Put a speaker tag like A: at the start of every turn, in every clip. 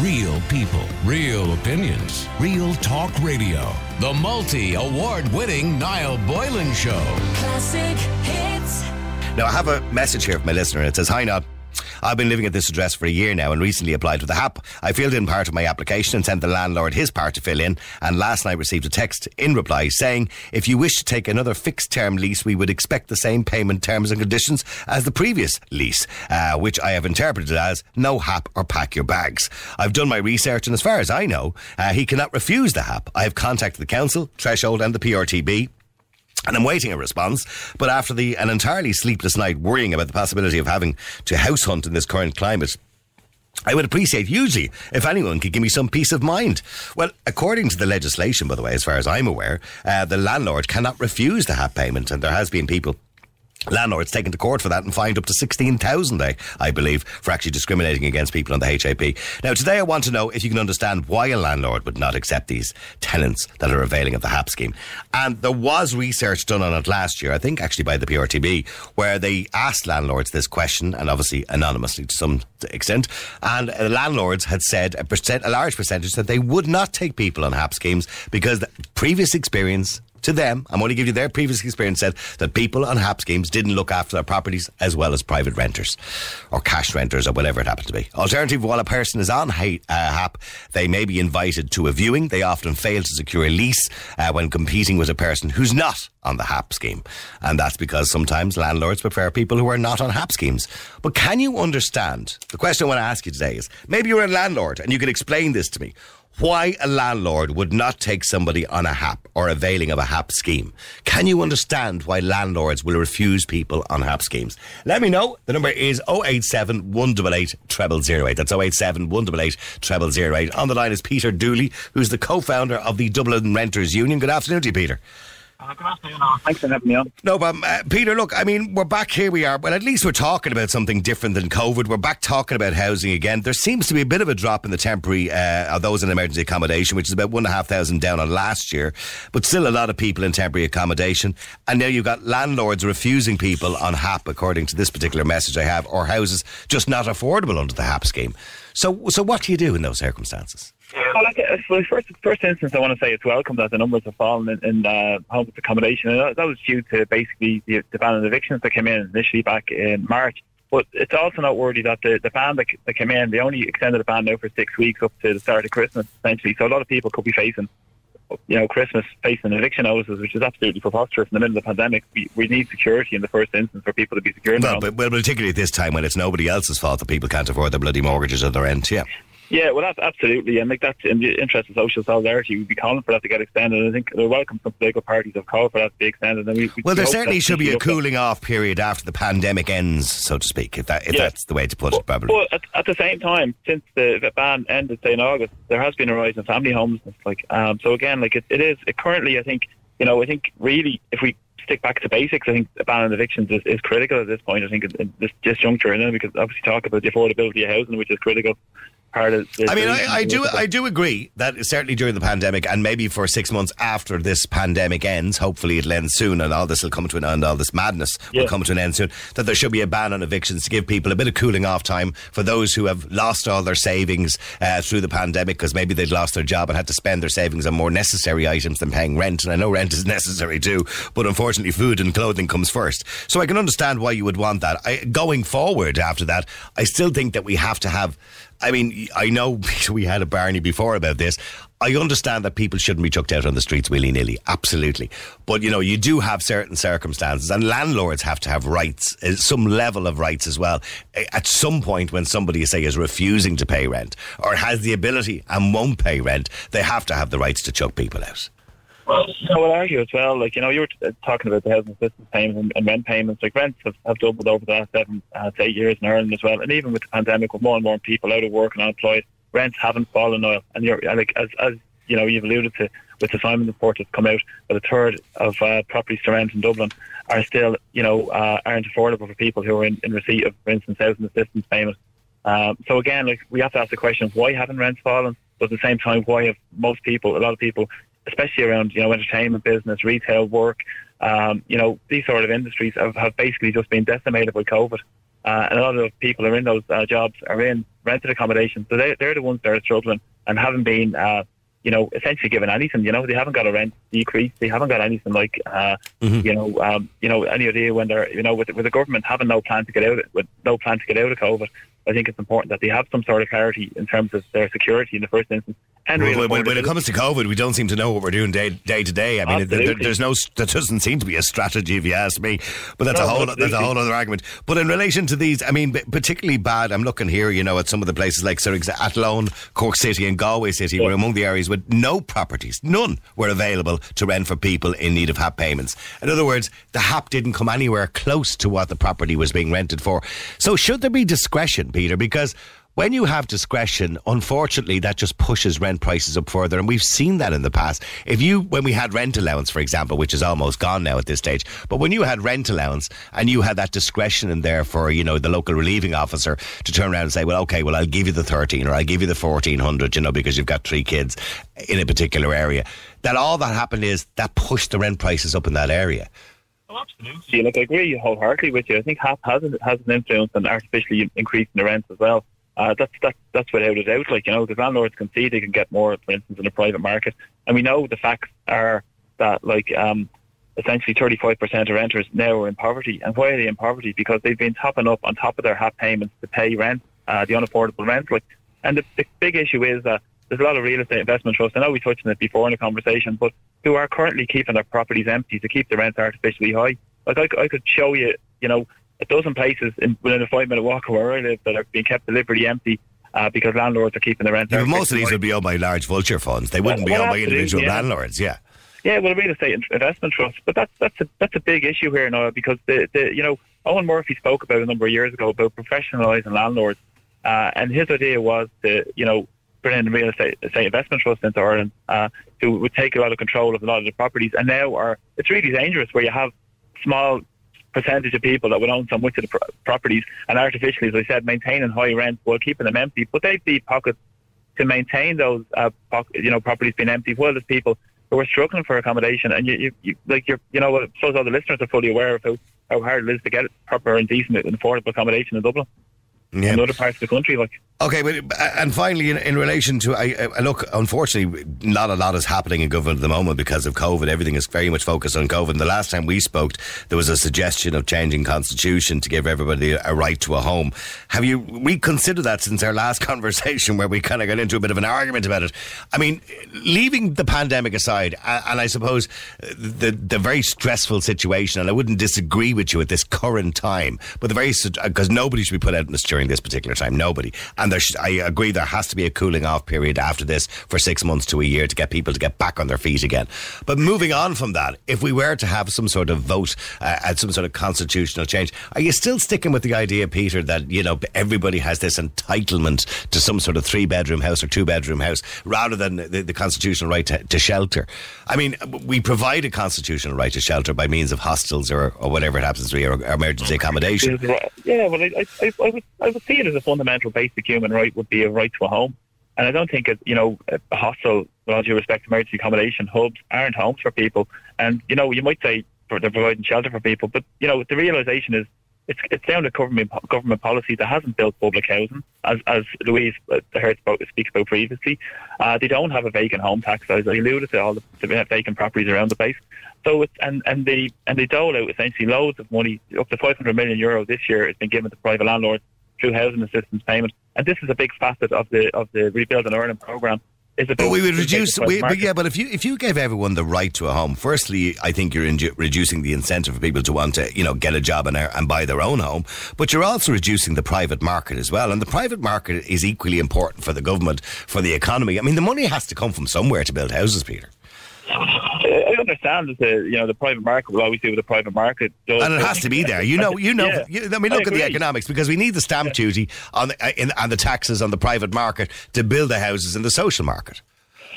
A: Real people, real opinions, real talk radio. The multi award winning Niall Boylan Show.
B: Classic hits.
C: Now, I have a message here from a listener. It says, Hi, Nod. I've been living at this address for a year now and recently applied for the HAP. I filled in part of my application and sent the landlord his part to fill in. And last night received a text in reply saying, if you wish to take another fixed term lease, we would expect the same payment terms and conditions as the previous lease, uh, which I have interpreted as no HAP or pack your bags. I've done my research and as far as I know, uh, he cannot refuse the HAP. I have contacted the council, Threshold and the PRTB. And I'm waiting a response. But after the an entirely sleepless night worrying about the possibility of having to house hunt in this current climate, I would appreciate hugely if anyone could give me some peace of mind. Well, according to the legislation, by the way, as far as I'm aware, uh, the landlord cannot refuse the HAP payment, and there has been people landlords taken to court for that and fined up to 16,000, I, I believe, for actually discriminating against people on the HAP. Now, today I want to know if you can understand why a landlord would not accept these tenants that are availing of the HAP scheme. And there was research done on it last year, I think actually by the PRTB, where they asked landlords this question, and obviously anonymously to some extent, and uh, landlords had said a, percent, a large percentage that they would not take people on HAP schemes because the previous experience to them, I'm only giving you their previous experience, said that people on HAP schemes didn't look after their properties as well as private renters or cash renters or whatever it happened to be. Alternatively, while a person is on uh, HAP, they may be invited to a viewing. They often fail to secure a lease uh, when competing with a person who's not on the HAP scheme. And that's because sometimes landlords prefer people who are not on HAP schemes. But can you understand? The question I want to ask you today is maybe you're a landlord and you can explain this to me why a landlord would not take somebody on a HAP or availing of a HAP scheme. Can you understand why landlords will refuse people on HAP schemes? Let me know. The number is 087 188 0008. That's 087 188 0008. On the line is Peter Dooley, who's the co-founder of the Dublin Renters Union. Good afternoon to you, Peter.
D: Thanks for having me on.
C: No problem. Uh, Peter, look, I mean, we're back here. We are. Well, at least we're talking about something different than COVID. We're back talking about housing again. There seems to be a bit of a drop in the temporary, uh, of those in emergency accommodation, which is about one and a half thousand down on last year, but still a lot of people in temporary accommodation. And now you've got landlords refusing people on HAP, according to this particular message I have, or houses just not affordable under the HAP scheme. So, so what do you do in those circumstances?
D: Well, like, uh, well, first, first instance, I want to say it's welcome that the numbers have fallen in, in uh, homeless accommodation. And that, that was due to basically the, the ban on evictions that came in initially back in March. But it's also noteworthy that the, the ban that, that came in, they only extended the ban now for six weeks up to the start of Christmas, essentially. So a lot of people could be facing, you know, Christmas facing eviction notices, which is absolutely preposterous in the middle of the pandemic. We, we need security in the first instance for people to be secure.
C: Well, but, well, particularly at this time when it's nobody else's fault that people can't afford their bloody mortgages or their rent. Yeah.
D: Yeah, well, that's absolutely, and like that's in the interest of social solidarity. We'd be calling for that to get extended. I think they're welcome. Some political parties have called for that to be extended. And we, we
C: Well, there certainly should be a cooling off period after the pandemic ends, so to speak, if that if
D: Yeah.
C: that's the way to put it, probably.
D: But at, at the same time, since the, the ban ended, say in August, there has been a rise in family homelessness. Like, um, so again, like it, it is it currently. I think you know, I think really, if we stick back to basics, I think the ban on evictions is, is critical at this point. I think at this, this juncture, and then because obviously talk about the affordability of housing, which is critical part of.
C: I mean, I, I do I do agree that certainly during the pandemic and maybe for six months after this pandemic ends, hopefully it'll end soon and all this will come to an end, all this madness will come to an end soon, that there should be a ban on evictions to give people a bit of cooling off time for those who have lost all their savings uh, through the pandemic because maybe they'd lost their job and had to spend their savings on more necessary items than paying rent. And I know rent is necessary too, but unfortunately food and clothing comes first. So I can understand why you would want that. I, going forward after that, I still think that we have to have I mean, I know we had a Barney before about this. I understand that people shouldn't be chucked out on the streets willy nilly, absolutely. But you know, you do have certain circumstances, and landlords have to have rights, uh, some level of rights as well. Uh, At some point, when somebody, say, is refusing to pay rent or has the ability and won't pay rent, they have to have the rights to chuck people out.
D: Well, I would argue as well, like, you know, you were talking about the housing assistance payments and, and rent payments. Like, rents have, have doubled over the last seven uh, to eight years in Ireland as well. And even with the pandemic, with more and more people out of work and unemployed, rents haven't fallen, Niall. And you're, like, as, as you know, you've alluded to, with the Simon report that's come out, that a third of uh, properties to rent in Dublin are still, you know, uh, aren't affordable for people who are in, in receipt of, for instance, housing assistance payments. Um, so again, like we have to ask the question: Why haven't rents fallen? But at the same time, why have most people, a lot of people, especially around you know entertainment business, retail work, um, you know these sort of industries have, have basically just been decimated by COVID. uh, and a lot of people are in those uh, jobs are in rented accommodation. So they, they're the ones that are struggling and haven't been, uh, you know, essentially given anything. You know, they haven't got a rent decrease. They haven't got anything like, uh,
C: Mm-hmm.
D: you know, um, you know, any idea when they're, you know, with, with the government having no plan to get out, with no plan to get out of COVID. I think it's important that they have some sort of clarity in terms of their security in the first instance. And
C: When, when, when it comes to COVID, we don't seem to know what we're doing day, day to day. I mean, there, there's no, there doesn't seem to be a strategy, if you ask me. But that's a
D: No,
C: whole, that's a whole other argument. But in relation to these, I mean, particularly bad. I'm looking here, you know, at some of the places like Sir Athlone, Cork City, and Galway City were among the areas with no properties, none were available to rent for people in need of HAP payments. In other words, the HAP didn't come anywhere close to what the property was being rented for. So, should there be discretion, Peter? Because when you have discretion, unfortunately, that just pushes rent prices up further. And we've seen that in the past. If you, when we had rent allowance, for example, which is almost gone now at this stage, but when you had rent allowance and you had that discretion in there for, you know, the local relieving officer to turn around and say, well, okay, well, I'll give you the 13 or I'll give you the 1400, you know, because you've got three kids in a particular area, that all that happened is that pushed the rent prices up in that area.
D: See, look, I agree wholeheartedly with you. I think HAP has, has an influence on artificially increasing the rents as well. Uh, that's that's that's without a doubt. Like you know, because landlords can see they can get more, for instance, in the private market, and we know the facts are that like um, essentially 35% of renters now are in poverty. And why are they in poverty? Because they've been topping up on top of their HAP payments to pay rent, uh, the unaffordable rent. Like, and the, the big issue is that there's a lot of real estate investment trusts. I know we touched on it before in the conversation, but who are currently keeping their properties empty to keep the rents artificially high. Like I, I could show you, you know, a dozen places in, within a five minute walk of where I live that are being kept deliberately empty uh, because landlords are keeping the rent.
C: Yeah, most of these would be owned by large vulture funds. They wouldn't be owned by individual
D: yeah.
C: landlords, yeah.
D: Yeah, well, a real estate investment trust, but that's that's a that's a big issue here now because the, the you know Eoghan Murphy spoke about a number of years ago about professionalising landlords, uh, and his idea was to you know bring in real estate, estate investment trust into Ireland uh, who would take a lot of control of a lot of the properties, and now are it's really dangerous where you have small percentage of people that would own so much of the pro- properties and artificially, as I said, maintaining high rents while keeping them empty, but they'd be pockets to maintain those uh, poc- you know properties being empty. Well, there's people who are struggling for accommodation, and you, you, you like you're you know I suppose all the listeners are fully aware of how, how hard it is to get proper and decent and affordable accommodation in Dublin
C: Yeah.
D: and other parts of the country. Like
C: Okay, but uh, and finally, in, in relation to, I, I look, unfortunately, not a lot is happening in government at the moment because of COVID. Everything is very much focused on COVID. And the last time we spoke, there was a suggestion of changing constitution to give everybody a right to a home. Have you reconsidered that since our last conversation, where we kind of got into a bit of an argument about it? I mean, leaving the pandemic aside, and I suppose uh, the the very stressful situation, and I wouldn't disagree with you at this current time, but the very because nobody should be put out in this during this particular time, nobody. And there, should, I agree, there has to be a cooling off period after this for six months to a year to get people to get back on their feet again. But moving on from that, if we were to have some sort of vote uh, at some sort of constitutional change, are you still sticking with the idea, Peter, that you know everybody has this entitlement to some sort of three bedroom house or two bedroom house, rather than the, the constitutional right to, to shelter? I mean, we provide a constitutional right to shelter by means of hostels or, or whatever it happens to be, or, or emergency accommodation.
D: Yeah, well, I, I, I, would, I would see it as a fundamental basic human right would be a right to a home. And I don't think, it, you know, a hostel, with all due respect, emergency accommodation hubs aren't homes for people. And, you know, you might say they're providing shelter for people, but, you know, the realisation is it's, it's down to government government policy that hasn't built public housing, as, as Louise uh, heard about, speak about previously. Uh, they don't have a vacant home tax, as I alluded to all the, the vacant properties around the place. So it's and and they and they dole out essentially loads of money, up to 500 million euro this year. has been given to private landlords through housing assistance payment, and this is a big facet of the of the Rebuilding Ireland program. Is about
C: But we would reduce. We, but yeah, but if you if you gave everyone the right to a home, firstly, I think you're inju- reducing the incentive for people to want to you know get a job and, and buy their own home. But you're also reducing the private market as well, and the private market is equally important for the government for the economy. I mean, the money has to come from somewhere to build houses, Peter, uh,
D: I understand that the you know the private market will always do what the private market does,
C: and it has to be there. You know, you know.
D: Yeah.
C: You, I mean,
D: I
C: look at the economics because we need the stamp duty on the, in, and the taxes on the private market to build the houses in the social market.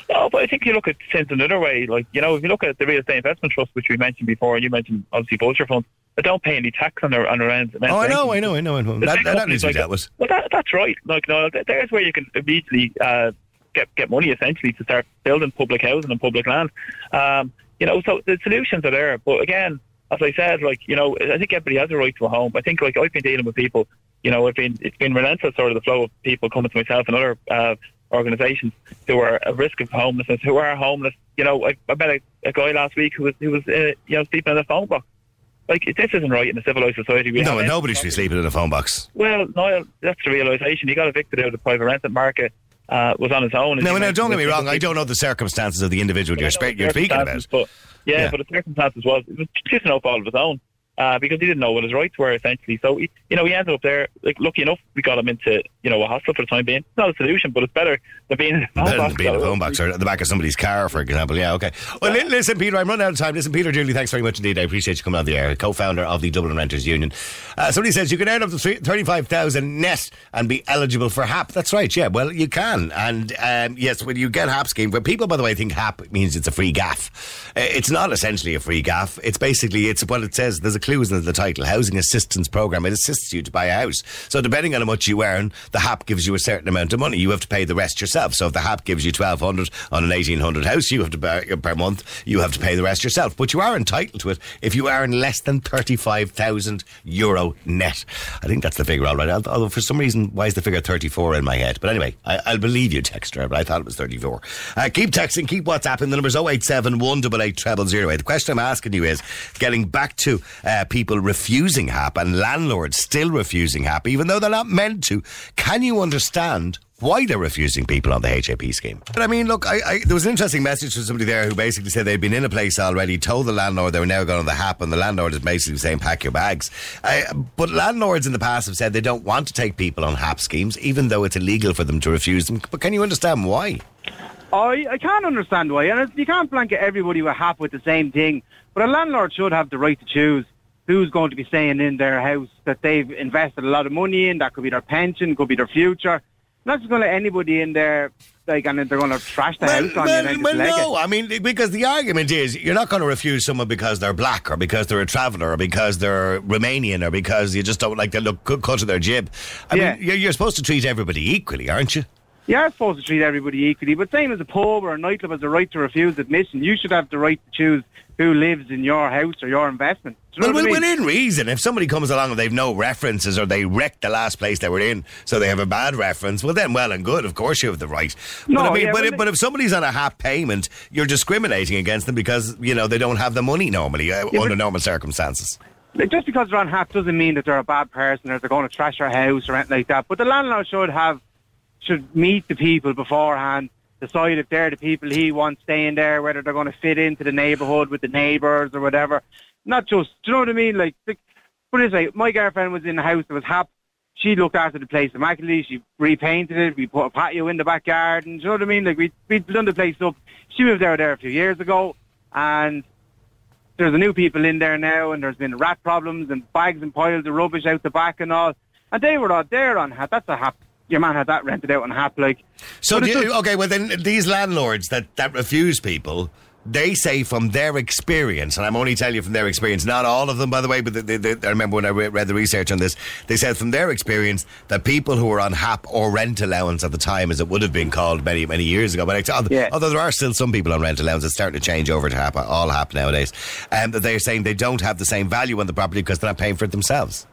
D: No, but I think you look at things another way. Like you know, if you look at the real estate investment trust, which we mentioned before, and you mentioned obviously vulture funds, they don't pay any tax on their on their rent.
C: Oh, I know, I know, I know. I know.
D: The
C: That, that, needs to be dealt with.
D: Well, that, that's right. Like, no, there's where you can immediately uh, get get money essentially to start building public housing and public land. Um, you know, so the solutions are there. But again, as I said, like you know, I think everybody has a right to a home. I think like I've been dealing with people you know, it's been it's been relentless sort of the flow of people coming to myself and other uh, organisations who are at risk of homelessness, who are homeless. You know, I, I met a, a guy last week who was who was uh, you know sleeping in a phone box. Like this isn't right in a civilised society. We
C: No, nobody should be sleeping in a phone box.
D: Well, no, that's the realisation. He got evicted out of the private rented market. Uh, was on his own.
C: No, no, don't get me wrong. I don't know the circumstances of the individual you're, spe- you're speaking about.
D: But yeah,
C: Yeah.
D: but the circumstances was it was just no fault of his own. Uh, because he didn't know what his rights were essentially. So he, you know, he ended up there. Like, lucky enough, we got him into you know a hospital for the time being. It's not a solution, but it's better than being in
C: Better than being a phone box or at the back of somebody's car, for example. Yeah, okay. Well, li- listen, Peter, I'm running out of time. Listen, Peter Dooley, thanks very much indeed. I appreciate you coming on the air. Co-founder of the Dublin Renters Union. Uh, somebody says you can earn up to 35,000 net and be eligible for HAP. That's right, yeah. Well, you can. And um, yes, when you get HAP scheme, where people, by the way, think HAP means it's a free gaff. Uh, it's not essentially a free gaff. It's basically, it's what it says. There's a clue in the title, Housing Assistance Programme. It assists you to buy a house. So depending on how much you earn, the HAP gives you a certain amount of money. You have to pay the rest yourself. So if the HAP gives you 1200 on an 1800 house, you have to pay per month, you have to pay the rest yourself. But you are entitled to it if you earn less than 35,000 euro net. I think that's the figure, all right. Although for some reason, why is the figure 34 in my head? But anyway, I, I'll believe you, texter, but I thought it was 34. Uh, keep texting, keep WhatsApping. The number's 087 188 0008. The question I'm asking you is getting back to uh, people refusing HAP and landlords still refusing HAP, even though they're not meant to. Can you understand why they're refusing people on the HAP scheme. But I mean, look, I, I, there was an interesting message from somebody there who basically said they'd been in a place already, told the landlord they were now going on the HAP, and the landlord is basically saying, pack your bags. I, but landlords in the past have said they don't want to take people on HAP schemes, even though it's illegal for them to refuse them. But can you understand why?
E: I, I can't understand why. And you can't blanket everybody with HAP with the same thing. But a landlord should have the right to choose who's going to be staying in their house that they've invested a lot of money in. That could be their pension, could be their future. Not just going to let anybody in there, like, and they're going to trash the house on you. and
C: well, no.
E: it.
C: I mean, because the argument is you're not going to refuse someone because they're black or because they're a traveller or because they're Romanian or because you just don't like the look cut of their jib. I
E: Yeah.
C: mean, you're, you're supposed to treat everybody equally, aren't you?
E: You are supposed to treat everybody equally, but same as a pub or a nightclub has the right to refuse admission, you should have the right to choose who lives in your house or your investment. You
C: Well,
E: what I mean?
C: within reason. If somebody comes along and they've no references or they wrecked the last place they were in, so they have a bad reference, well, then well and good. Of course, you have the right.
E: No,
C: but I mean,
E: yeah,
C: but, if,
E: they-
C: but if somebody's on a HAP payment, you're discriminating against them because you know they don't have the money normally uh,
E: Yeah,
C: under
E: but-
C: normal circumstances.
E: Just because they're on HAP doesn't mean that they're a bad person or they're going to trash your house or anything like that. But the landlord should have should meet the people beforehand, decide if they're the people he wants staying there, whether they're going to fit into the neighbourhood with the neighbours or whatever. Not just, do you know what I mean? Like, like put it this way, my girlfriend was in the house that was HAP. She looked after the place immaculately. She repainted it. We put a patio in the back garden. Do you know what I mean? Like we we'd done the place up. She moved out there a few years ago, and there's a new people in there now, and there's been rat problems and bags and piles of rubbish out the back and all. And they were all there on. That's a HAP. Your man had that rented out on HAP. Like,
C: So, do you, okay, well then these landlords that that refuse people. They say from their experience, and I'm only telling you from their experience, not all of them, by the way, but they, they, I remember when I re- read the research on this, they said from their experience that people who were on HAP or rent allowance at the time, as it would have been called many, many years ago, but it's- although,
E: Yeah.
C: although there are still some people on rent allowance, it's starting to change over to HAP, all HAP nowadays, um, that they're saying they don't have the same value on the property because they're not paying for it themselves.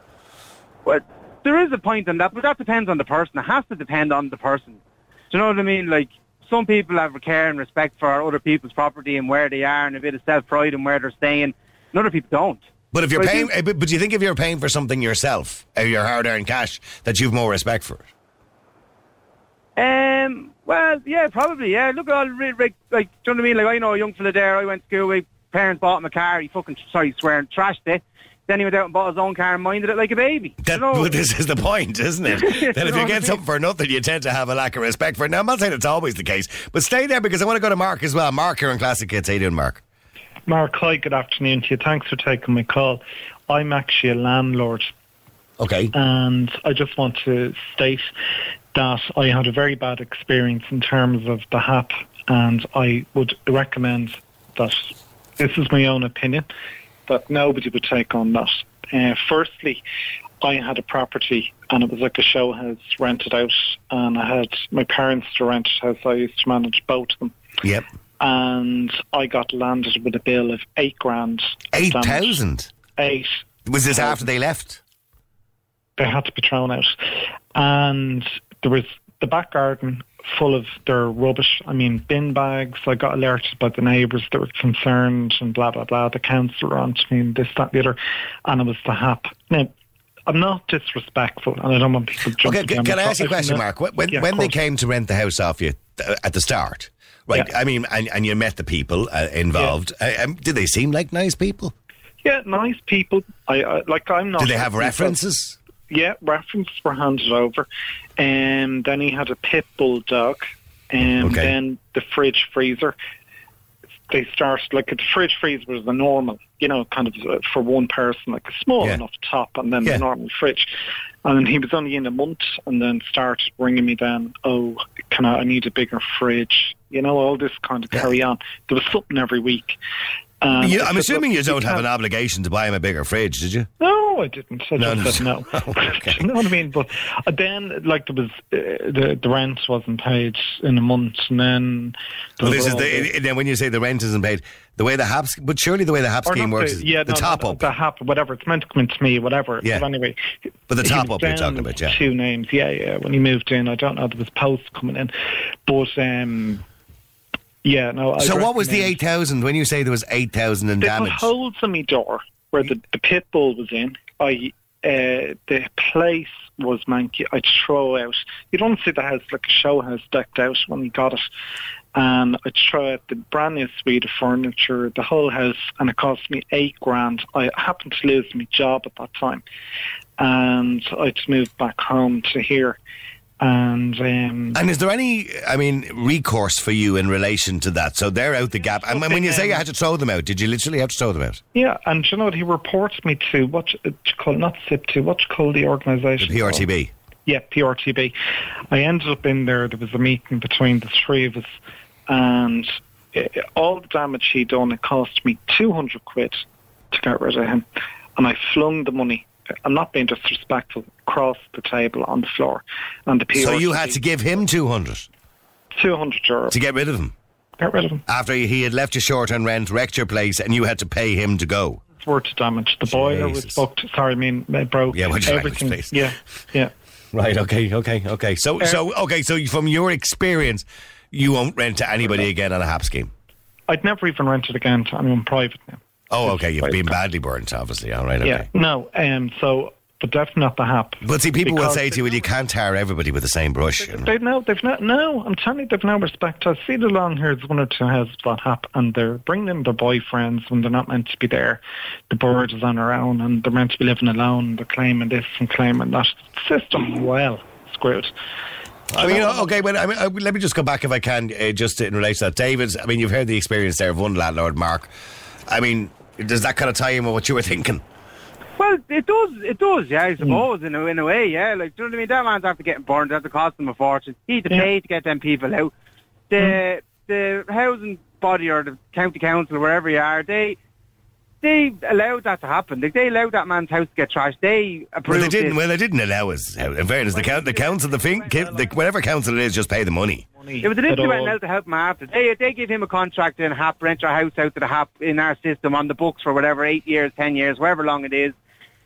E: well, there is a point on that, but that depends on the person. It has to depend on the person. Do you know what I mean? Like, some people have a care and respect for other people's property and where they are and a bit of self-pride and where they're staying, and other people don't.
C: But if you're
E: But
C: paying,
E: think-
C: eh, but do you think if you're paying for something yourself, uh, your hard-earned cash, that you've more respect for it?
E: Um. Well, yeah, probably. Yeah. Look at all re- like. Do you know what I mean? Like, I know a young fella there. I went to school with. Parents bought him a car. He fucking sorry, swearing, trashed it. Then he went out and bought his own car and minded it like a baby.
C: That,
E: you know?
C: well, this is the point, isn't it?
E: You
C: that if you get something for nothing, you tend to have a lack of respect for it. Now, I'm not saying it's always the case, but stay there because I want to go to Mark as well. Mark here on Classic Hits. How you doing, Mark?
F: Mark, hi, good afternoon to you. Thanks for taking my call. I'm actually a landlord,
C: Okay.
F: and I just want to state that I had a very bad experience in terms of the HAP, and I would recommend that this is my own opinion that nobody would take on that. Uh, firstly, I had a property and it was like a show house rented out, and I had my parents to rent house. I used to manage both of them
C: Yep.
F: and I got landed with a bill of eight grand.
C: Eight thousand.
F: Eight.
C: Was this after they left?
F: they had to be thrown out, and there was the back garden full of their rubbish. I mean, bin bags. I got alerted by the neighbours that were concerned and blah blah blah. The councillor on to me and this that the other, and it was the hap. Now, I'm not disrespectful, and I don't want people jumping.
C: Okay,
F: on
C: can, I ask you a question, Mark? When, when,
F: Yeah,
C: when they came to rent the house off you uh, at the start, right?
F: Yeah.
C: I mean, and, and you met the people uh, involved. Uh, um, did they seem like nice people?
F: Yeah, nice people. I, I like. I'm not.
C: Do they have references?
F: Yeah, references were handed over. And then he had a pit bull dog. And
C: Okay.
F: then the fridge freezer. They started, like, the fridge freezer was the normal, you know, kind of uh, for one person, like a small
C: Yeah.
F: enough top, and then
C: Yeah.
F: the normal fridge. And then he was only in a month and then started ringing me then, oh, can I, I need a bigger fridge. You know, all this kind of carry on. There was something every week. And
C: You, I'm assuming you don't have an obligation to buy him a bigger fridge, did you?
F: no, I didn't. I
C: No,
F: just
C: no,
F: said no.
C: okay.
F: you know what I mean? But uh, then, like, there was uh, the the rent wasn't paid in a month, and then
C: Well, this is
F: all
C: the, then when you say the rent isn't paid, the way the HAPS, but surely the way the HAP
F: or
C: scheme works
F: the, yeah,
C: the
F: no,
C: top
F: no,
C: up.
F: the hap, whatever. It's meant to come into me, whatever.
C: Yeah.
F: But anyway,
C: But the top up you're talking about, yeah.
F: Two names, yeah, yeah. When he moved in, I don't know. There was posts coming in, but um, yeah, no. I'd
C: so what was the eight thousand? When you say there was eight thousand in
F: They
C: damage,
F: put holes in my door where the, the pit bull was in. I uh, the place was manky. I'd throw out. You don't see the house like a show house decked out when we got it. And I'd throw out the brand new suite of furniture, the whole house, and it cost me eight grand. I happened to lose my job at that time, and I just moved back home to here. And um,
C: And is there any, I mean, recourse for you in relation to that? So they're out the gap. And when you say you had to throw them out, did you literally have to throw them out?
F: yeah, and you know what? He reports me to what you call not SIP to what you call the
C: The
F: organisation. called?
C: PRTB.
F: Yeah, PRTB. I ended up in there. There was a meeting between the three of us, and uh, all the damage he'd done, it cost me 200 quid to get rid of him. And I flung the money, I'm not being disrespectful, across the table on the floor. And the PRTB,
C: So you had to give him 200
F: 200 euro.
C: to get rid of him
F: Get rid of him.
C: after he had left you short on rent, wrecked your place, and you had to pay him to go.
F: It's worth the damage. The boiler was fucked. Sorry, I mean, it broke.
C: Yeah, what's your language,
F: everything.
C: please?
F: Yeah, yeah.
C: Right. Okay. Okay. Okay. So,
F: Uh,
C: so, okay. So, from your experience, you won't rent to anybody again on a HAP scheme.
F: I'd never even rent it again to anyone private now.
C: Oh, okay. You've been badly burnt, obviously. All right. Okay.
F: Yeah, no. Um, so, but definitely not the hap.
C: But see, people will say to you, "Well, you can't tar everybody with the same brush." know.
F: They no, they've not. No, I'm telling you, they've no respect. I see the long hairs one or two houses that hap, and they're bringing in their boyfriends when they're not meant to be there. The bird is on her own, and they're meant to be living alone. They're claiming this and claiming that. System well screwed.
C: I mean, okay, but I mean, uh, let me just go back if I can, uh, just in relation to that. David, I mean, you've heard the experience there of one landlord, Mark. I mean, does that kind of tie in with what you were thinking?
E: Well, it does, it does, yeah,
C: Hmm.
E: I suppose, in, a, in a way, yeah. Like, do you know what I mean? That man's after getting burned, that to cost him a fortune. He had to
F: Yeah.
E: pay to get them people out. The the housing body or the county council, wherever you are, they they allowed that to happen. Like, they allowed that man's house to get trashed. They approved
C: Well, they didn't.
E: it.
C: Well, they didn't allow us. In fairness, the, coun- the council, the, thing, the whatever council it is, just pay the money.
E: It was an
F: At
E: issue went
F: all.
E: out to help him after. They they give him a contract in HAP, rent your house out to the HAP in our system on the books for whatever eight years, ten years, however long it is,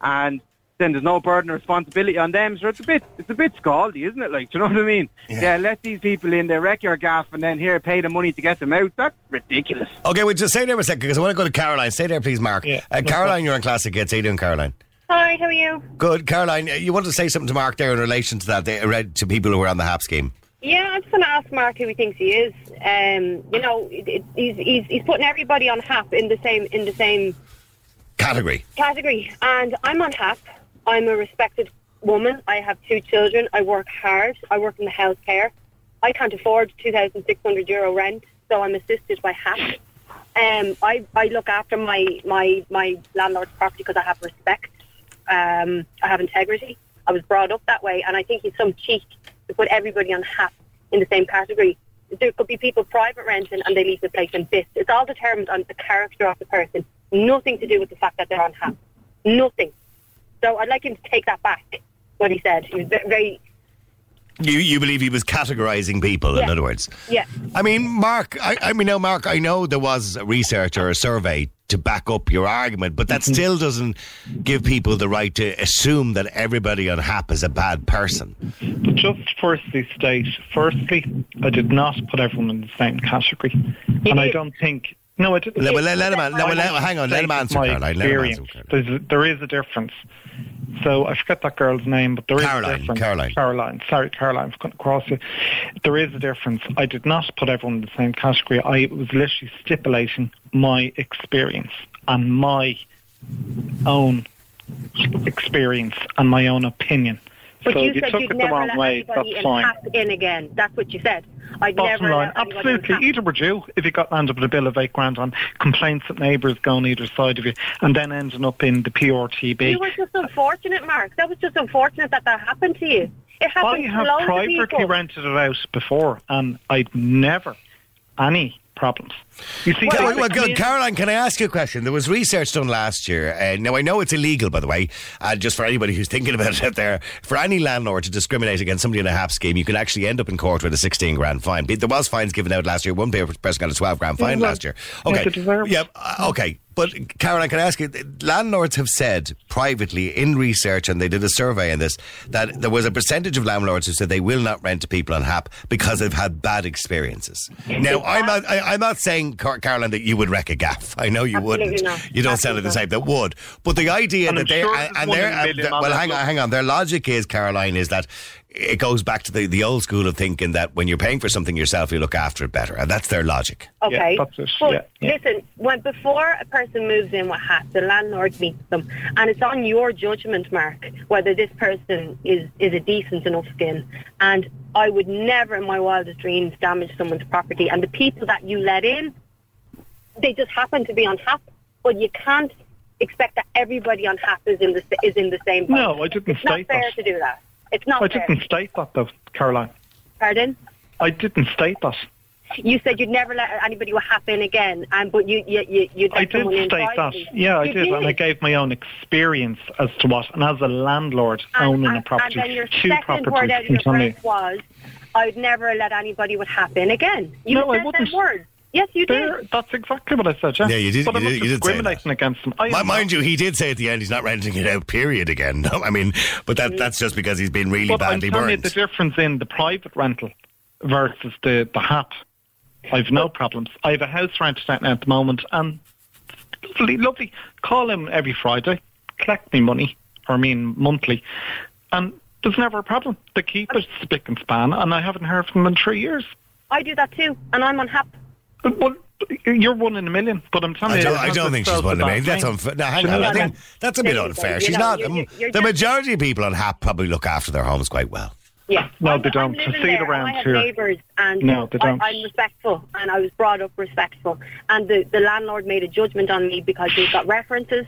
E: and then there's no burden of responsibility on them. So it's a bit it's a bit scaldy, isn't it? Like, do you know what I mean? Yeah. let these people in, they wreck your gaff, and then here pay the money to get them out. That's ridiculous.
C: Okay, well, just stay there for a second because I want to go to Caroline. Stay there, please, Mark.
F: Yeah,
C: uh, Caroline, you're on Classic Hits. How you doing, Caroline?
G: Hi, how are you?
C: Good. Caroline, uh, you wanted to say something to Mark there in relation to that, they read to people who were on the HAP scheme.
G: Yeah, I'm just want to ask Mark who he thinks he is. Um, you know, it, it, he's, he's he's putting everybody on HAP in the same in the same
C: Category.
G: category, and I'm on HAP. I'm a respected woman. I have two children. I work hard. I work in the healthcare. I can't afford two thousand six hundred euro rent, so I'm assisted by HAP. Um, I I look after my my my landlord's property because I have respect. Um, I have integrity. I was brought up that way, and I think it's some cheek to put everybody on HAP in the same category. There could be people private renting and they leave the place in bits. It's all determined on the character of the person. Nothing to do with the fact that they're on HAP. Nothing. So I'd like him to take that back. What he said. He was very.
C: You, you believe he was categorising people, in
G: Yeah.
C: other words?
G: Yeah.
C: I mean, Mark, I, I mean, now, Mark, I know there was a research or a survey to back up your argument, but that
F: Mm-hmm.
C: still doesn't give people the right to assume that everybody on HAP is a bad person.
F: Just firstly state, firstly, I did not put everyone in the same category. And I
G: did.
F: don't think, no, I didn't.
C: Let, well, let, let him,
G: that's
C: let, let, hang on, let him answer,
F: my
C: Caroline. Let him answer. Caroline.
F: There's there is a difference. So I forget that girl's name, but there is
C: Caroline,
F: a difference.
C: Caroline.
F: Caroline. Sorry, Caroline. Across it. There is a difference. I did not put everyone in the same category. I was literally stipulating my experience and my own experience and my own opinion.
G: But
F: so
G: you
F: you
G: said
F: took
G: you'd
F: it the
G: never
F: wrong
G: let
F: way,
G: anybody
F: that's
G: in
F: fine.
G: In again. That's what you said. I'd
F: Bottom
G: never
F: line,
G: let anybody in
F: absolutely. Either would you if you got landed with a bill of eight grand on complaints that neighbours go on either side of you and then ending up in the PRTB.
G: You were just unfortunate, Mark. That was just unfortunate that that happened to you. It
F: I
G: happened to
F: have privately rented it out before and I'd never any problems. You see,
C: well, well,
F: mean-
C: Caroline, can I ask you a question? There was research done last year. Uh, now, I know it's illegal, by the way, uh, just for anybody who's thinking about it out there. For any landlord to discriminate against somebody in a HAP scheme, you can actually end up in court with a 16 grand fine. There was fines given out last year. One person got a 12 grand fine last year. Okay.
F: they deserve it.
C: Yeah, uh, okay. But, Caroline, can I ask you, landlords have said privately in research, and they did a survey on this, that there was a percentage of landlords who said they will not rent to people on HAP because they've had bad experiences. Now, I'm not, I, I'm not saying, Car- Caroline, that you would wreck a gaff. I know you
G: Absolutely
C: wouldn't.
G: not.
C: You don't sell it the type that would. But the idea
F: And
C: that
F: I'm
C: they
F: sure
C: and,
F: there's
C: and
F: one
C: their
F: in a million
C: uh,
F: on
C: well, hang on, hang on. Their logic is, Caroline, is that it goes back to the, the old school of thinking that when you're paying for something yourself, you look after it better, and that's their logic.
G: Okay.
F: Yeah, that's it. Yeah, yeah.
G: listen, when before a person moves in with HAP, the landlord meets them, and it's on your judgment, Mark, whether this person is is a decent enough skin. And I would never, in my wildest dreams, damage someone's property. And the people that you let in, they just happen to be on HAP, but you can't expect that everybody on HAP is in the s- is in the same. boat.
F: No, I didn't
G: It's not fair
F: that.
G: to do that. It's not
F: I
G: fair.
F: didn't state that though, Caroline.
G: Pardon?
F: I didn't state that.
G: You said you'd never let anybody with HAP again, and but you you you you'd let
F: I did state that.
G: privately.
F: Yeah, I
G: You
F: did, and I gave my own experience as to what. And as a landlord
G: And-
F: owning
G: and,
F: a property,
G: and then your
F: two
G: second word
F: properties
G: out of your breath was, "I'd never let anybody with HAP in again." You
F: No, I
G: said
F: wouldn't.
G: that word. Yes, you
F: There,
G: did.
F: that's exactly what I said. Yeah,
C: Yeah, you did-
F: But
C: you
F: I'm not
C: did- you did
F: discriminating against them. I
C: Mind you, he did say at the end he's not renting it out. Period. Again, no, I mean, but that mm-hmm. that's just because he's been really
F: But I'm
C: badly
F: telling you
C: burned.
F: the difference in the private rental versus the the HAP. I've no problems. I have a house rented out now at the moment, and lovely, lovely. Call him every Friday, collect me money, or I mean monthly, and there's never a problem. They keep it spick and span, and I haven't heard from them in three years.
G: I do that too, and I'm unhappy. HAP.
F: But, but you're one in a million. But I'm telling
C: I
F: you,
C: don't, I don't think she's one in a
F: million.
C: That's unfair. No, hang on.
F: know
C: I think
F: mean?
C: that's a bit
G: There you go.
C: unfair. She's not.
G: you're-
C: um,
G: you're- you're
C: the majority of people on HAP probably look after their homes quite well.
G: Yeah.
F: No,
G: I'm,
F: they don't.
G: I'm living
F: see it
G: there,
F: around
G: I have
F: here.
G: neighbours, and
F: No, they don't.
G: I, I'm respectful, and I was brought up respectful. And the, the landlord made a judgment on me because he got references,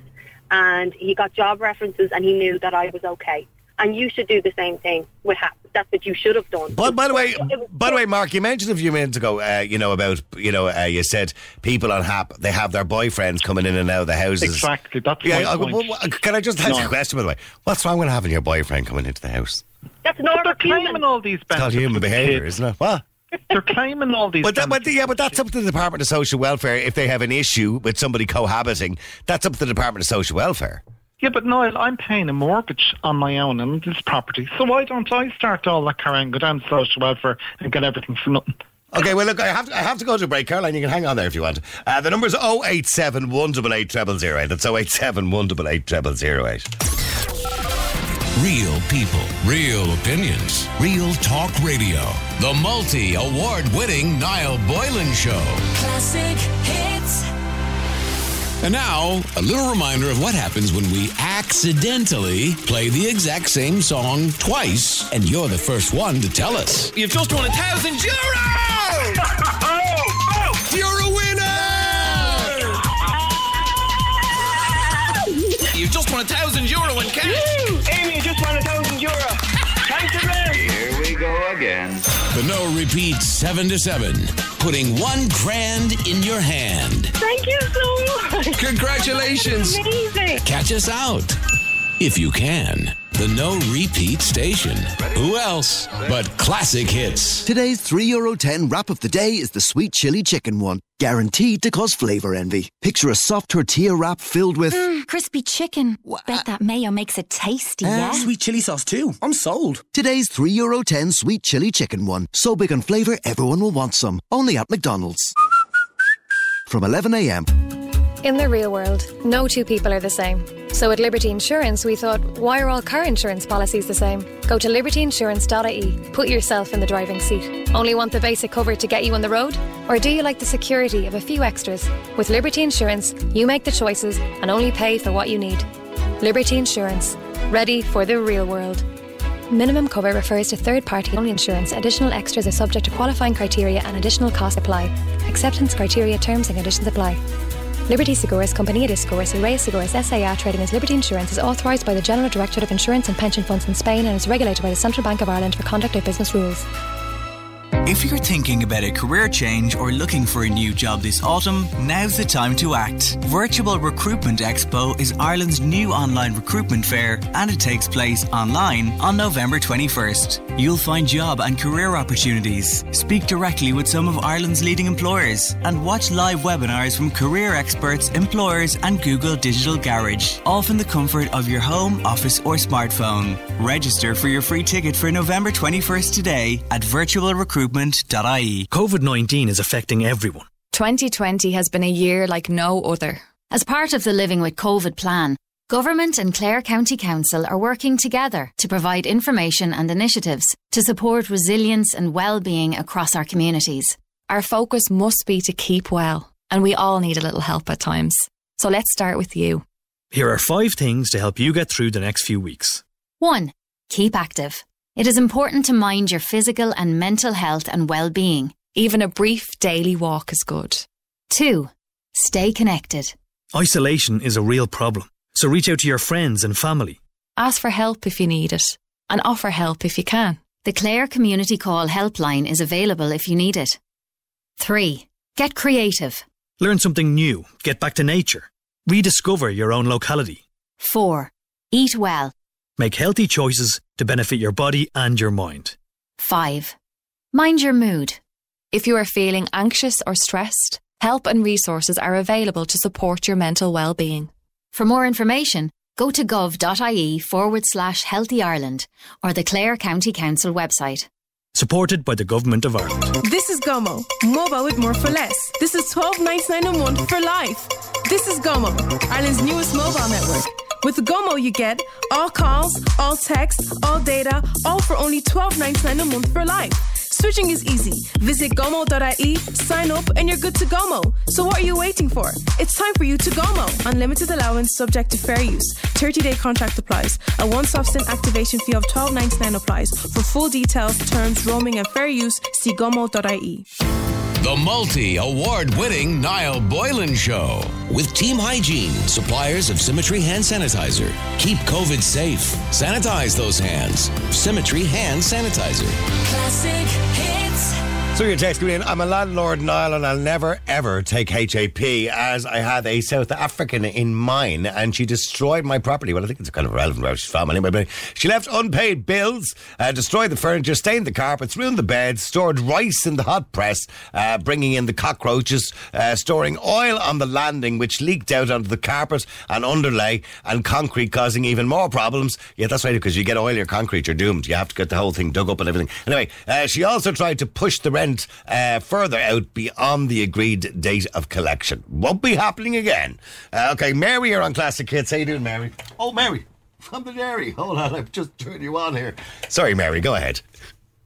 G: and he got job references, and he knew that I was okay. And you should do the same thing with HAP. That's what you should have done.
C: But by the way,
G: was-
C: by the way, Mark, you mentioned a few minutes ago, uh, you know about you know uh, you said people on HAP they have their boyfriends coming in and out of the houses.
F: Exactly. That's
C: Yeah,
F: my
C: uh,
F: point.
C: w- w- can I just ask you a question by the way? What's wrong with having your boyfriend coming into the house?
G: That's
F: But they're claiming all these
C: It's called
F: benefits.
C: human behaviour, isn't it? What?
F: They're claiming all these.
C: But, that, but
F: benefits
C: yeah, but that's up to the Department of Social Welfare. If they have an issue with somebody cohabiting, that's up to the Department of Social Welfare.
F: Yeah, but Niall, I'm paying a mortgage on my own on this property, so why don't I start all that carrying, go down to social welfare and get everything for nothing?
C: Okay, well, look, I have to, I have to go to a break. Caroline, you can hang on there if you want. Uh, the number's 087 188 0008. That's 087 188 0008.
A: Real people, real opinions, real talk radio. The multi award winning Niall Boylan Show.
B: Classic hits.
A: And now, a little reminder of what happens when we accidentally play the exact same song twice, and you're the first one to tell us.
H: You've just won a thousand euro!
A: You're a winner!
H: You've just won a thousand euro in cash!
A: The no repeat 7 to 7, putting one grand in your hand.
I: Thank you so much.
A: Congratulations!
I: Amazing.
A: Catch us out if you can. The no repeat station. Who else but classic hits?
J: Today's €3.10 wrap of the day is the sweet chili chicken one. Guaranteed to cause flavour envy. Picture a soft tortilla wrap filled with.
K: Mm, crispy chicken. Bet that mayo makes it tasty, yeah?
L: Sweet chili sauce too. I'm sold.
J: Today's €3.10 sweet chili chicken one. So big on flavour, everyone will want some. Only at McDonald's. From 11am.
M: In the real world, no two people are the same. So at Liberty Insurance, we thought, why are all car insurance policies the same? Go to libertyinsurance.ie, put yourself in the driving seat. Only want the basic cover to get you on the road? Or do you like the security of a few extras? With Liberty Insurance, you make the choices and only pay for what you need. Liberty Insurance, ready for the real world. Minimum cover refers to third party only insurance. Additional extras are subject to qualifying criteria and additional costs apply. Acceptance criteria, terms and conditions apply. Liberty Seguros, Compañía de Seguros y Reaseguros S.A.R. trading as Liberty Insurance is authorised by the General Directorate of Insurance and Pension Funds in Spain and is regulated by the Central Bank of Ireland for conduct of business rules.
N: If you're thinking about a career change or looking for a new job this autumn, now's the time to act. Virtual Recruitment Expo is Ireland's new online recruitment fair and it takes place online on November 21st. You'll find job and career opportunities, speak directly with some of Ireland's leading employers, and watch live webinars from career experts, employers, and Google Digital Garage, all from the comfort of your home, office, or smartphone. Register for your free ticket for November 21st today at
L: COVID 19 is affecting everyone.
O: 2020 has been a year like no other.
K: As part of the Living with COVID plan, Government and Clare County Council are working together to provide information and initiatives to support resilience and well-being across our communities.
O: Our focus must be to keep well, and we all need a little help at times. So let's start with you.
L: Here are five things to help you get through the next few weeks.
K: 1. Keep active. It is important to mind your physical and mental health and well-being.
O: Even a brief daily walk is good.
K: 2. Stay connected.
L: Isolation is a real problem, so reach out to your friends and family.
O: Ask for help if you need it, and offer help if you can.
K: The Clare Community Call helpline is available if you need it. 3. Get creative.
L: Learn something new, get back to nature, rediscover your own locality.
K: 4. Eat well.
L: Make healthy choices to benefit your body and your mind.
K: 5. Mind your mood.
O: If you are feeling anxious or stressed, help and resources are available to support your mental well-being.
K: For more information, go to gov.ie forward slash healthy Ireland or the Clare County Council website.
L: Supported by the Government of Ireland.
P: This is Gomo, mobile with more for less. This is twelve ninety nine a month for life. This is Gomo, Ireland's newest mobile network. With Gomo, you get all calls, all texts, all data, all for only twelve ninety nine a month for life. Switching is easy. Visit gomo.ie, sign up, and you're good to Gomo. So what are you waiting for? It's time for you to Gomo. Unlimited allowance subject to fair use. 30 day contract applies. A one SIM activation fee of $12.99 applies. For full details, terms, roaming, and fair use, see gomo.ie.
A: The multi award winning Niall Boylan Show with Team Hygiene, suppliers of Symmetry hand sanitizer. Keep COVID safe. Sanitize those hands. Symmetry hand sanitizer.
B: Classic.
C: So your text coming in, I'm a landlord, Niall, and I'll never ever take HAP as I have a South African in mine and she destroyed my property. Well, I think it's kind of relevant where she's from anyway, but she left unpaid bills, uh, destroyed the furniture, stained the carpets, ruined the beds, stored rice in the hot press, uh, bringing in the cockroaches, uh, storing oil on the landing, which leaked out onto the carpet and underlay and concrete, causing even more problems. Yeah, that's right, because you get oil your concrete, you're doomed. You have to get the whole thing dug up and everything. Anyway, uh, she also tried to push the rent uh, further out beyond the agreed date of collection. Won't be happening again. Uh, okay, Mary, you're on Classic Hits. How you doing, Mary? Oh, Mary, from the dairy. Hold on, I've just turned you on here. Sorry, Mary, go ahead.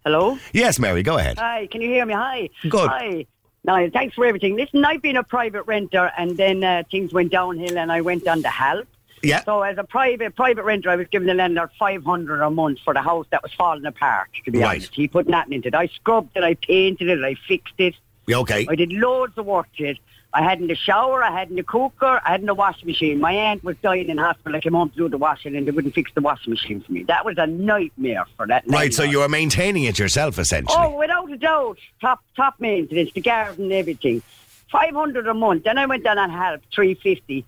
Q: Hello?
C: Yes, Mary, go ahead.
Q: Hi, can you hear me? Hi.
C: Good.
Q: Hi. No, thanks for everything. Listen, I've been a private renter and then uh, things went downhill and I went on to HAP.
C: Yeah.
Q: So as a private private renter, I was giving the landlord 500 a month for the house that was falling apart, to be
C: Right.
Q: honest. He put nothing into it. I scrubbed it, I painted it, I fixed it.
C: Okay?
Q: I did loads of work to it. I had in the shower, I had in the cooker, I had in the washing machine. My aunt was dying in hospital. I came home to do the washing and they wouldn't fix the washing machine for me. That was a nightmare for that
C: Right, so you were maintaining it yourself, essentially.
Q: Oh, without a doubt. Top top maintenance, the garden and everything. Five hundred a month. Then I went down on HAP, three fifty.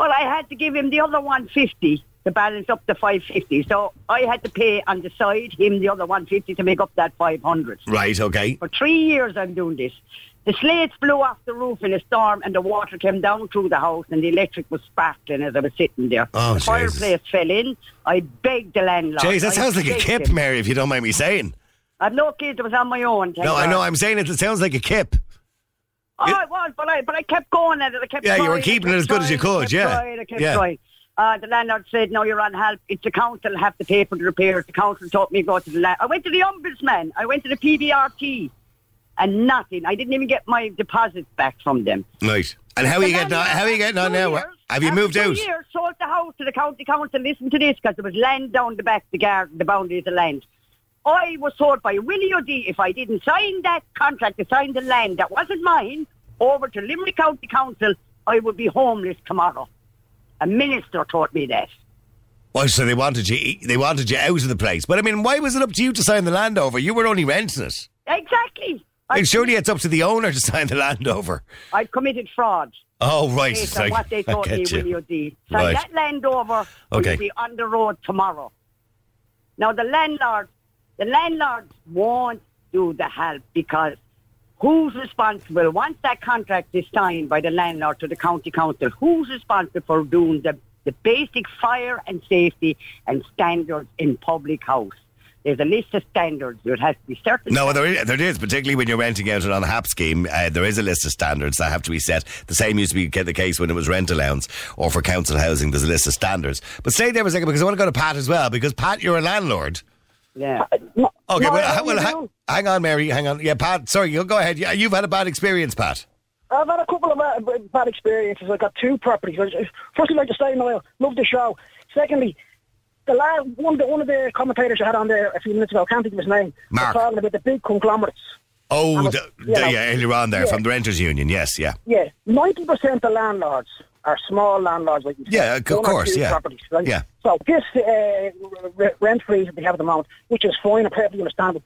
Q: But I had to give him the other one fifty to balance up the 550. So I had to pay on the side, him the other 150 to make up that 500.
C: Right, okay.
Q: For three years I'm doing this. The slates blew off the roof in a storm and the water came down through the house and the electric was sparkling as I was sitting there.
C: Oh,
Q: the
C: Jesus.
Q: fireplace fell in. I begged the landlord.
C: Jeez, that
Q: I
C: sounds like a kip,
Q: him.
C: Mary, if you don't mind me saying.
Q: I've no kids. I was on my own.
C: No, I know, I'm saying it, it sounds like a kip.
Q: Oh, I was, but I but I kept going at it. I kept
C: Yeah, you were keeping it as good as you
Q: trying,
C: could, yeah.
Q: Trying, I kept
C: Yeah.
Q: trying. Uh, the landlord said, "No, you're on help. It's the council have to pay for the repairs." The council told me to go to the. La- I went to the ombudsman. I went to the PBRT, and nothing. I didn't even get my deposit back from them.
C: Right. And how are you getting on, how are you getting on now?
Q: years-
C: Have you moved out?
Q: Years, sold the house to the county council. Listen to this, because there was land down the back, the garden, the boundaries of the land. I was told by Willie O'Dea if I didn't sign that contract to sign the land that wasn't mine over to Limerick County Council, I would be homeless tomorrow. A minister told me that.
C: Well, so they wanted you they wanted you out of the place. But I mean, why was it up to you to sign the land over? You were only renting it.
Q: Exactly.
C: And surely it's up to the owner to sign the land over.
Q: I committed fraud.
C: Oh, right.
Q: Based on what they
C: I
Q: told me,
C: get you.
Q: Willie O'Dea. So
C: Right.
Q: that land over
C: Okay.
Q: will be on the road tomorrow. Now the landlord, the landlords won't do the help because who's responsible once that contract is signed by the landlord to the county council? Who's responsible for doing the, the basic fire and safety and standards in public house? There's a list of standards. There has to be certain.
C: No, there is, there is, particularly when you're renting out on a HAP scheme. Uh, there is a list of standards that have to be set. The same used to be the case when it was rent allowance or for council housing. There's a list of standards. But stay there for a second because I want to go to Pat as well. Because Pat, you're a landlord.
Q: Yeah.
C: Okay,
Q: No,
C: well,
Q: I
C: ha- well hang, hang on, Mary. Hang on. Yeah, Pat. Sorry, you go ahead. Yeah, you've had a bad experience, Pat.
R: I've had a couple of uh, b- bad experiences. I got two properties. I- Firstly, like to say, Noel, love the show. Secondly, the last one, of the, one of the commentators you had on there a few minutes ago, I can't think of his name,
C: Mark.
R: was talking about the big conglomerates.
C: Oh,
R: I'm
C: the,
R: you
C: the-
R: know,
C: yeah, earlier on there
R: yeah.
C: from the renters union. Yes, yeah.
R: Yeah, ninety percent of landlords are small landlords, like you said.
C: Yeah, of course, yeah.
R: Properties, right?
C: Yeah.
R: So this uh, rent freeze that they have at the moment, which is fine and perfectly understandable.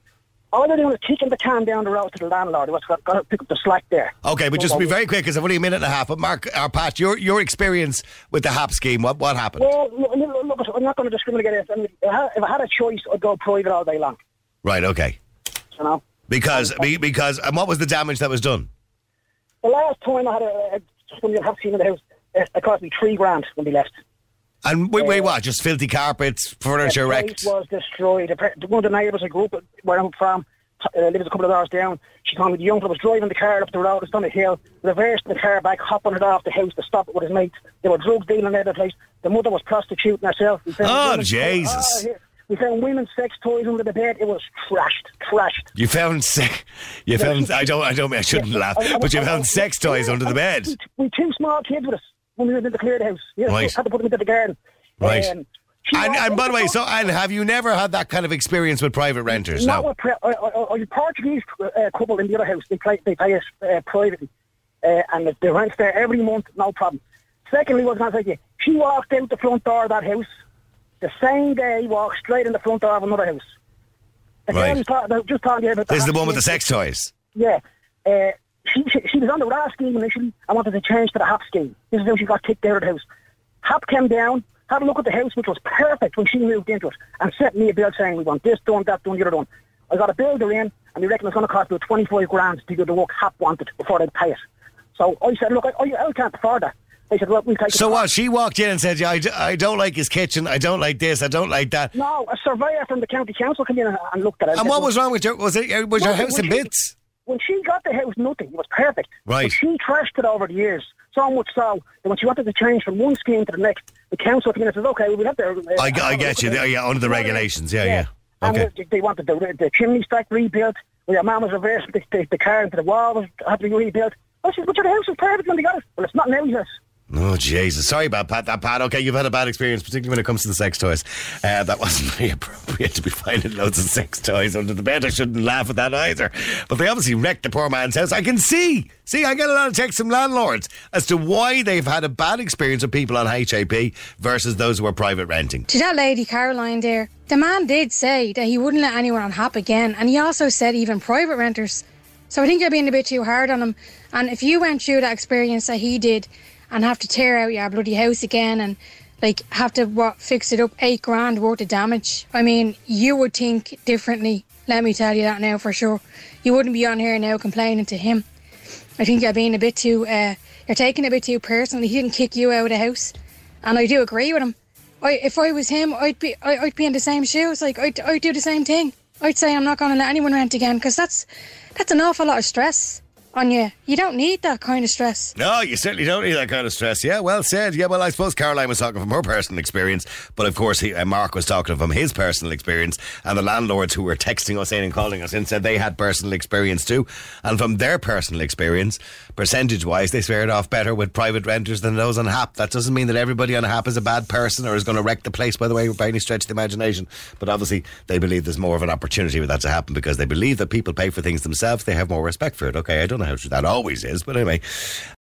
R: All they're doing is kicking the can down the road to the landlord. What's got, got to pick up the slack there.
C: Okay, but just be very quick because I've only a minute and a half. But Mark, or Pat, your your experience with the HAP scheme, what what happened?
R: Well, look, look, I'm not going to discriminate against I had- if I had a choice, I'd go private all day long.
C: Right, okay.
R: You know,
C: Because be- because and what was the damage that was done?
R: the last time I had a, a somebody have seen in the house, uh, it cost me three grand when we left.
C: And wait, wait, uh, what? Just filthy carpets, furniture
R: the
C: wrecked.
R: place was destroyed. The One of the neighbours, a group where I'm from, uh, lives a couple of hours down. She told me the young fellow was driving the car up the road, it's on a hill, reversed the car back, hopping it off the house to stop it with his mates. They were drug dealing out of the place. The mother was prostituting herself.
C: Oh, Jesus.
R: Oh, we found women's sex toys under the bed. It was trashed, trashed.
C: You found sex. You found. I don't. I don't. I shouldn't laugh. But you found sex toys under the bed.
R: We two small kids with us when we into clear the house. Yeah,
C: Right.
R: so had to put them into the garden.
C: Right.
R: Um,
C: And, and by the way, so and have you never had that kind of experience with private renters?
R: Not
C: No.
R: with pre- I, I, a Portuguese uh, couple in the other house. They pay, they pay us uh, privately, uh, and the rent's there every month, no problem. Secondly, what I was going to say she walked out the front door of that house. The same day, walked straight in the front door of another house. Girl
C: Right.
R: just talking about
C: This is the one with the sex toys.
R: Yeah. Uh, she, she, she was on the RAS scheme initially. I wanted to change to the HAP scheme. This is how she got kicked out of the house. HAP came down, had a look at the house, which was perfect when she moved into it, and sent me a bill saying, we want this done, that done, the other done. I got a builder in, and we reckon it's going to cost about 25 grand to do the work HAP wanted before they'd pay it. So I said, look, I, I, I can't afford that. They said, well, we'll take it.
C: So what? She walked in and said, "I, d- I don't like his kitchen. I don't like this. I don't like that."
R: No, a surveyor from the county council came in and, and looked at it.
C: And what was wrong with your? Was it? uh, Was your house in bits?
R: When she got the house, nothing. It was perfect.
C: Right.
R: But she trashed it over the years. So much so that when she wanted to change from one scheme to the next, the council came in and said, okay, we'll have to... Uh,
C: I, I get you. Yeah, under the regulations. Yeah, yeah.
R: And
C: Okay.
R: they- they wanted the, the chimney stack rebuilt. Well, your mum was reversed. The, the, the car into the wall was, had to be rebuilt. I said, but your house was perfect when they got it. Well, it's not now, he says.
C: Oh Jesus! Sorry about Pat. That Pat. Okay, you've had a bad experience, particularly when it comes to the sex toys. Uh, that wasn't very appropriate to be finding loads of sex toys under the bed. I shouldn't laugh at that either. But they obviously wrecked the poor man's house. I can see. See, I get a lot of texts from landlords as to why they've had a bad experience with people on HAP versus those who are private renting.
S: To that lady, Caroline, there, the man did say that he wouldn't let anyone on HAP again, and he also said even private renters. So I think you're being a bit too hard on him. And if you went through that experience that he did and have to tear out your bloody house again and like have to what fix it up eight grand worth of damage. I mean, you would think differently. Let me tell you that now for sure. You wouldn't be on here now complaining to him. I think you're being a bit too. Uh, you're taking a bit too personally. He didn't kick you out of the house, and I do agree with him. I, if I was him, I'd be I, I'd be in the same shoes. Like I'd, I'd do the same thing. I'd say I'm not going to let anyone rent again because that's that's an awful lot of stress on you. You don't need that kind of stress.
C: No, you certainly don't need that kind of stress. Yeah, well said. Yeah, well, I suppose Caroline was talking from her personal experience, but of course, he, uh, Mark was talking from his personal experience, and the landlords who were texting us in and calling us in said they had personal experience too, and from their personal experience, percentage-wise, they fared off better with private renters than those on HAP. That doesn't mean that everybody on HAP is a bad person or is going to wreck the place. By the way, by any stretch of the imagination, but obviously they believe there's more of an opportunity for that to happen because they believe that people pay for things themselves. They have more respect for it. Okay, I don't know how true that always is, but anyway.